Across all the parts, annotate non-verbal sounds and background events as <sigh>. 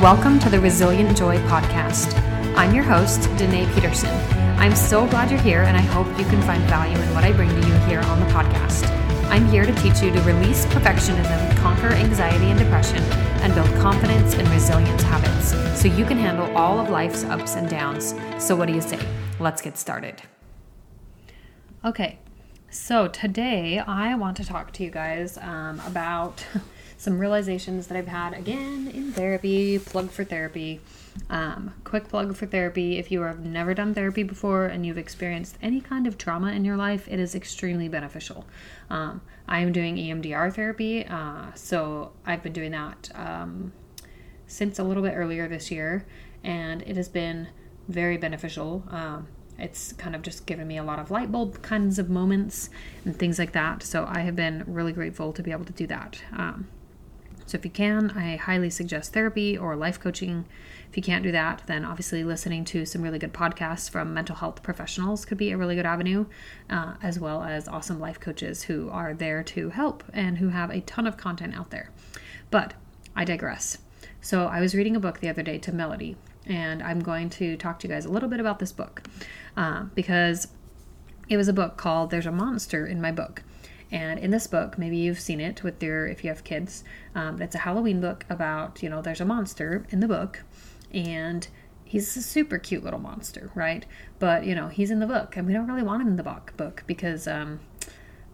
Welcome to the Resilient Joy podcast. I'm your host, Danae Peterson. I'm so glad you're here, and I hope you can find value in what I bring to you here on the podcast. I'm here to teach you to release perfectionism, conquer anxiety and depression, and build confidence and resilience habits so you can handle all of life's ups and downs. So, what do you say? Let's get started. Okay, so today I want to talk to you guys um, about <laughs> some realizations that I've had again in therapy, plug for therapy. Um, quick plug for therapy if you have never done therapy before and you've experienced any kind of trauma in your life, it is extremely beneficial. Um, I am doing EMDR therapy, uh, so I've been doing that um, since a little bit earlier this year, and it has been very beneficial. Um, it's kind of just given me a lot of light bulb kinds of moments and things like that. So I have been really grateful to be able to do that. So if you can, I highly suggest therapy or life coaching. If you can't do that, then obviously listening to some really good podcasts from mental health professionals could be a really good avenue, uh, as well as awesome life coaches who are there to help and who have a ton of content out there. But I digress. So I was reading a book the other day to Melody, and I'm going to talk to you guys a little bit about this book uh, because it was a book called There's a Monster in My Book. And in this book, maybe you've seen it with your, if you have kids, um, it's a Halloween book about, you know, there's a monster in the book and he's a super cute little monster, right? But, you know, he's in the book and we don't really want him in the book, book because, um,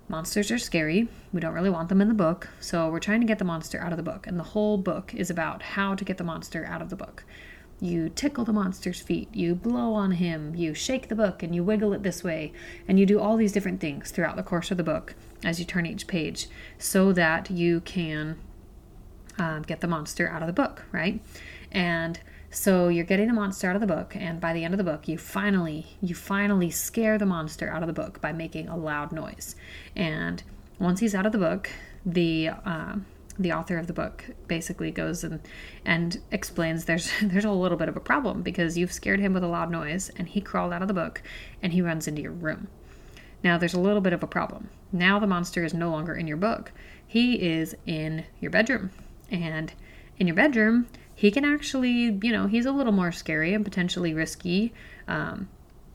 monsters are scary. We don't really want them in the book. So we're trying to get the monster out of the book. And the whole book is about how to get the monster out of the book. You tickle the monster's feet, you blow on him, you shake the book and you wiggle it this way, and you do all these different things throughout the course of the book as you turn each page so that you can um, get the monster out of the book, right? And so you're getting the monster out of the book, and by the end of the book, you finally you finally scare the monster out of the book by making a loud noise. And once he's out of the book, the uh, the author of the book basically goes and and explains there's <laughs> there's a little bit of a problem because you've scared him with a loud noise, and he crawled out of the book, and he runs into your room. Now there's a little bit of a problem. Now the monster is no longer in your book. He is in your bedroom. And in your bedroom, he can actually, you know, he's a little more scary and potentially risky. Um,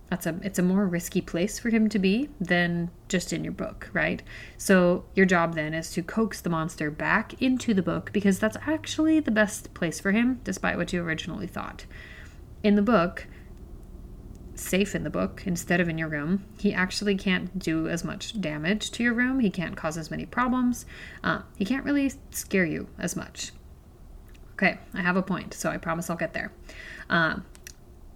that's a it's a more risky place for him to be than just in your book, right? So your job then is to coax the monster back into the book because that's actually the best place for him, despite what you originally thought. In the book, safe in the book instead of in your room. He actually can't do as much damage to your room. He can't cause as many problems. Uh, he can't really scare you as much. Okay, I have a point, so I promise I'll get there. Uh,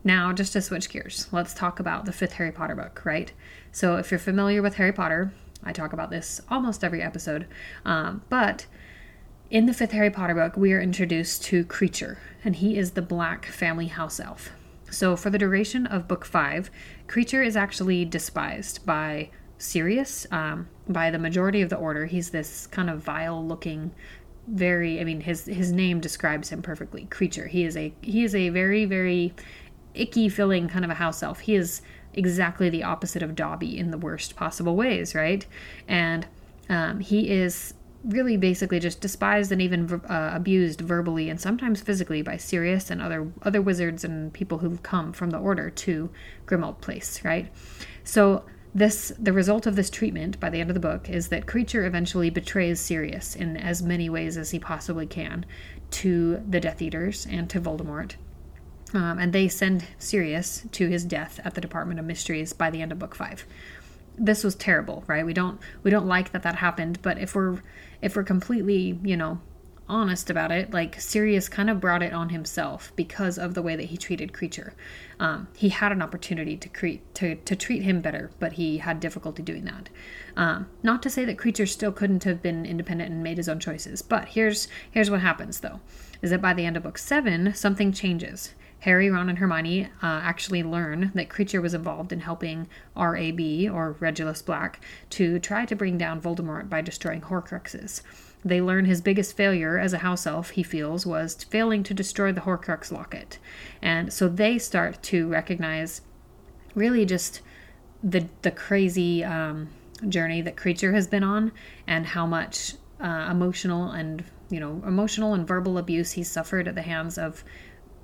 now, just to switch gears, let's talk about the fifth Harry Potter book, right? So, if you're familiar with Harry Potter, I talk about this almost every episode, um, but in the fifth Harry Potter book, we are introduced to Kreacher, and he is the black family house elf. So, for the duration of book five, Kreacher is actually despised by Sirius, um, by the majority of the Order. He's this kind of vile looking, very. I mean, his his name describes him perfectly. creature He is a he is a very very icky feeling kind of a house elf. He is exactly the opposite of Dobby in the worst possible ways, right? And um, he is really basically just despised and even uh, abused verbally and sometimes physically by Sirius and other other wizards and people who've come from the order to Grimmauld Place, right? So this the result of this treatment by the end of the book is that Kreacher eventually betrays Sirius in as many ways as he possibly can to the Death Eaters and to Voldemort. Um, and they send Sirius to his death at the Department of Mysteries by the end of book five this was terrible, right? We don't we don't like that that happened, but if we're if we're completely, you know, honest about it, like Sirius kind of brought it on himself because of the way that he treated Kreacher. Um, he had an opportunity to create to to treat him better, but he had difficulty doing that. Um, not to say that Kreacher still couldn't have been independent and made his own choices, but here's here's what happens though, is that by the end of book seven, something changes. Harry, Ron, and Hermione uh, actually learn that Kreacher was involved in helping RAB, or Regulus Black, to try to bring down Voldemort by destroying Horcruxes. They learn his biggest failure as a house elf, he feels, was failing to destroy the Horcrux locket. And so they start to recognize really just the, the crazy um, journey that Kreacher has been on and how much uh, emotional and you know emotional and verbal abuse he's suffered at the hands of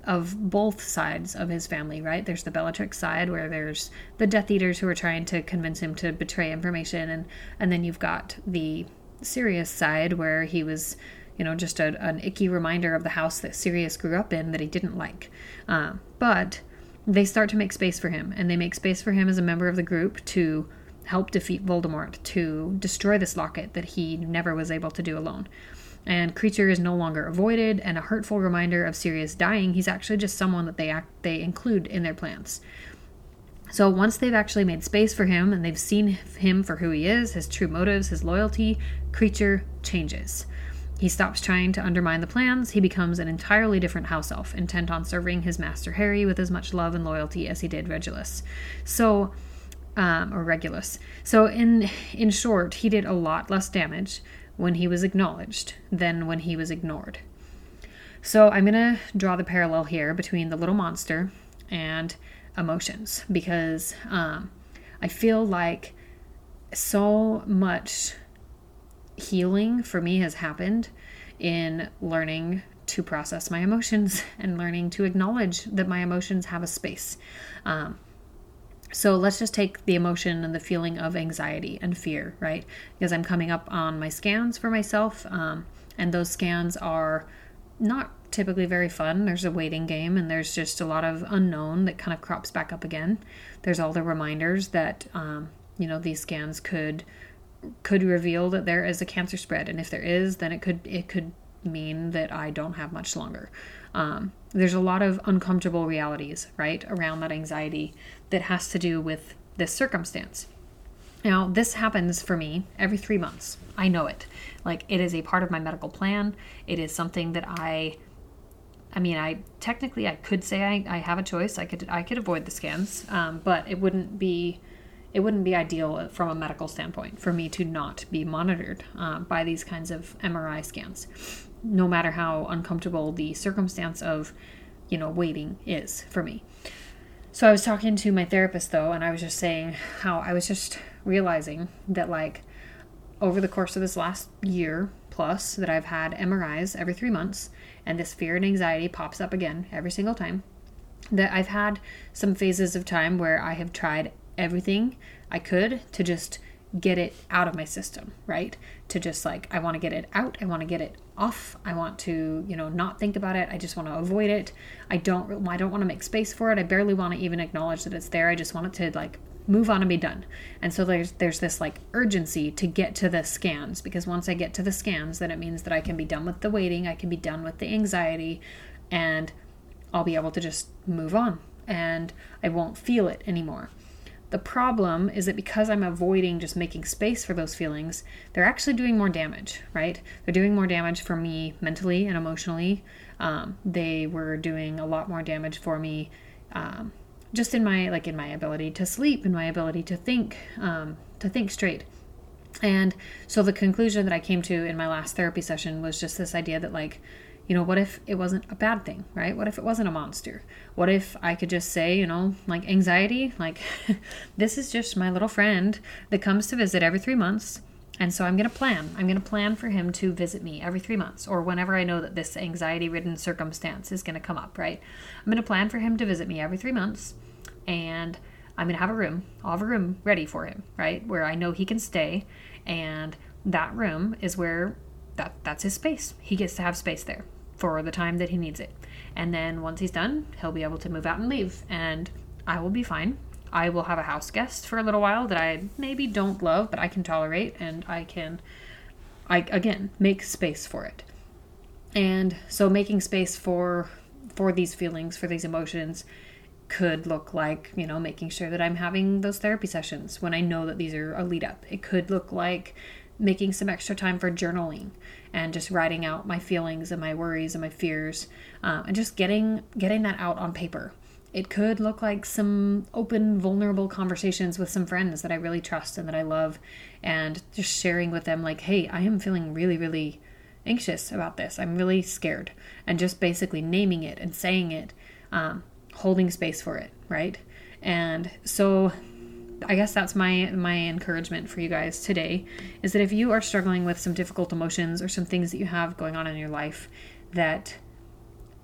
of both sides of his family, right? There's the Bellatrix side where there's the Death Eaters who are trying to convince him to betray information, and and then you've got the Sirius side where he was, you know, just a, an icky reminder of the house that Sirius grew up in that he didn't like. Uh, but they start to make space for him, and they make space for him as a member of the group to help defeat Voldemort, to destroy this locket that he never was able to do alone. And Kreacher is no longer avoided and a hurtful reminder of Sirius dying. He's actually just someone that they act, they include in their plans. So once they've actually made space for him and they've seen him for who he is, his true motives, his loyalty, Kreacher changes. He stops trying to undermine the plans. He becomes an entirely different house elf, intent on serving his master Harry with as much love and loyalty as he did Regulus. So, um, or Regulus. So, in in short, he did a lot less damage when he was acknowledged than when he was ignored. So, I'm gonna draw the parallel here between the little monster and emotions because um, I feel like so much healing for me has happened in learning to process my emotions <laughs> and learning to acknowledge that my emotions have a space. Um, so let's just take the emotion and the feeling of anxiety and fear, right? Because I'm coming up on my scans for myself, um, and those scans are not typically very fun. There's a waiting game, and there's just a lot of unknown that kind of crops back up again. There's all the reminders that um, you know these scans could could reveal that there is a cancer spread, and if there is, then it could it could mean that I don't have much longer. Um, there's a lot of uncomfortable realities, right, around that anxiety that has to do with this circumstance. Now, this happens for me every three months. I know it. Like, it is a part of my medical plan. It is something that I, I mean, I technically I could say I, I have a choice. I could I could avoid the scans, um, but it wouldn't be it wouldn't be ideal from a medical standpoint for me to not be monitored uh, by these kinds of MRI scans, no matter how uncomfortable the circumstance of, you know, waiting is for me. So I was talking to my therapist though, and I was just saying how I was just realizing that like over the course of this last year plus that I've had MRIs every three months, and this fear and anxiety pops up again every single time. That I've had some phases of time where I have tried everything I could to just get it out of my system, right? To just like, I want to get it out. I want to get it off. I want to, you know, not think about it. I just want to avoid it. I don't, I don't want to make space for it. I barely want to even acknowledge that it's there. I just want it to like move on and be done. And so there's, there's this like urgency to get to the scans because once I get to the scans, then it means that I can be done with the waiting. I can be done with the anxiety and I'll be able to just move on and I won't feel it anymore. The problem is that because I'm avoiding just making space for those feelings, they're actually doing more damage, right? They're doing more damage for me mentally and emotionally. Um, they were doing a lot more damage for me um, just in my like in my ability to sleep, in my ability to think, um, to think straight. And so the conclusion that I came to in my last therapy session was just this idea that like you know, what if it wasn't a bad thing, right? What if it wasn't a monster? What if I could just say, you know, like anxiety, like <laughs> this is just my little friend that comes to visit every three months. And so I'm going to plan. I'm going to plan for him to visit me every three months or whenever I know that this anxiety ridden circumstance is going to come up, right? I'm going to plan for him to visit me every three months and I'm going to have a room. I'll have a room ready for him, right? Where I know he can stay. And that room is where that, that's his space. He gets to have space there for the time that he needs it. And then once he's done, he'll be able to move out and leave, and I will be fine. I will have a house guest for a little while that I maybe don't love, but I can tolerate, and I can, I again make space for it. And so making space for for these feelings, for these emotions, could look like you know making sure that I'm having those therapy sessions when I know that these are a lead up. It could look like making some extra time for journaling and just writing out my feelings and my worries and my fears um, and just getting getting that out on paper. It could look like some open vulnerable conversations with some friends that i really trust and that i love and just sharing with them like hey i am feeling really really anxious about this. I'm really scared and just basically naming it and saying it um, holding space for it right? And so I guess that's my my encouragement for you guys today is that if you are struggling with some difficult emotions or some things that you have going on in your life that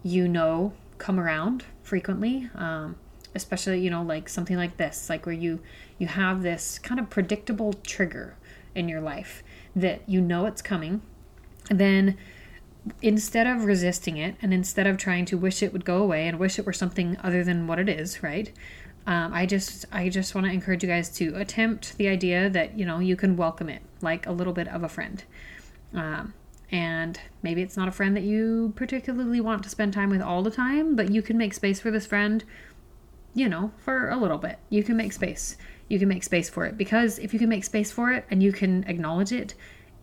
you know come around frequently, um, especially you know like something like this, like where you you have this kind of predictable trigger in your life that you know it's coming, then instead of resisting it and instead of trying to wish it would go away and wish it were something other than what it is, right? Um, I just I just want to encourage you guys to attempt the idea that you know you can welcome it like a little bit of a friend. Um, and maybe it's not a friend that you particularly want to spend time with all the time, but you can make space for this friend, you know, for a little bit. You can make space. You can make space for it because if you can make space for it and you can acknowledge it,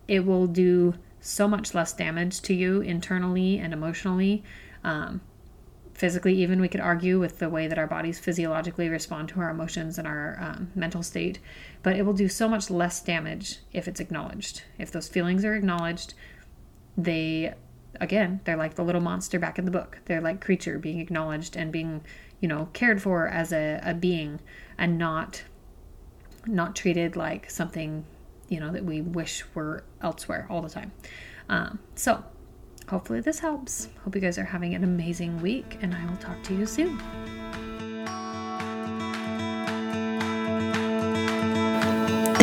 it will do so much less damage to you internally and emotionally. Um, physically, even we could argue with the way that our bodies physiologically respond to our emotions and our um, mental state, but it will do so much less damage if it's acknowledged. If those feelings are acknowledged, they again they're like the little monster back in the book they're like Kreacher being acknowledged and being you know cared for as a, a being and not not treated like something you know that we wish were elsewhere all the time um, so hopefully this helps hope you guys are having an amazing week and i will talk to you soon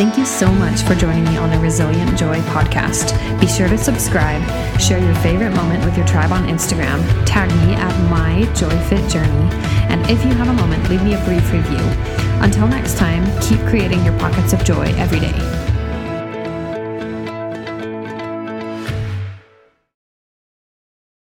Thank you so much for joining me on the Resilient Joy podcast. Be sure to subscribe, share your favorite moment with your tribe on Instagram, tag me at my JoyFit Journey, and if you have a moment, leave me a brief review. Until next time, keep creating your pockets of joy every day.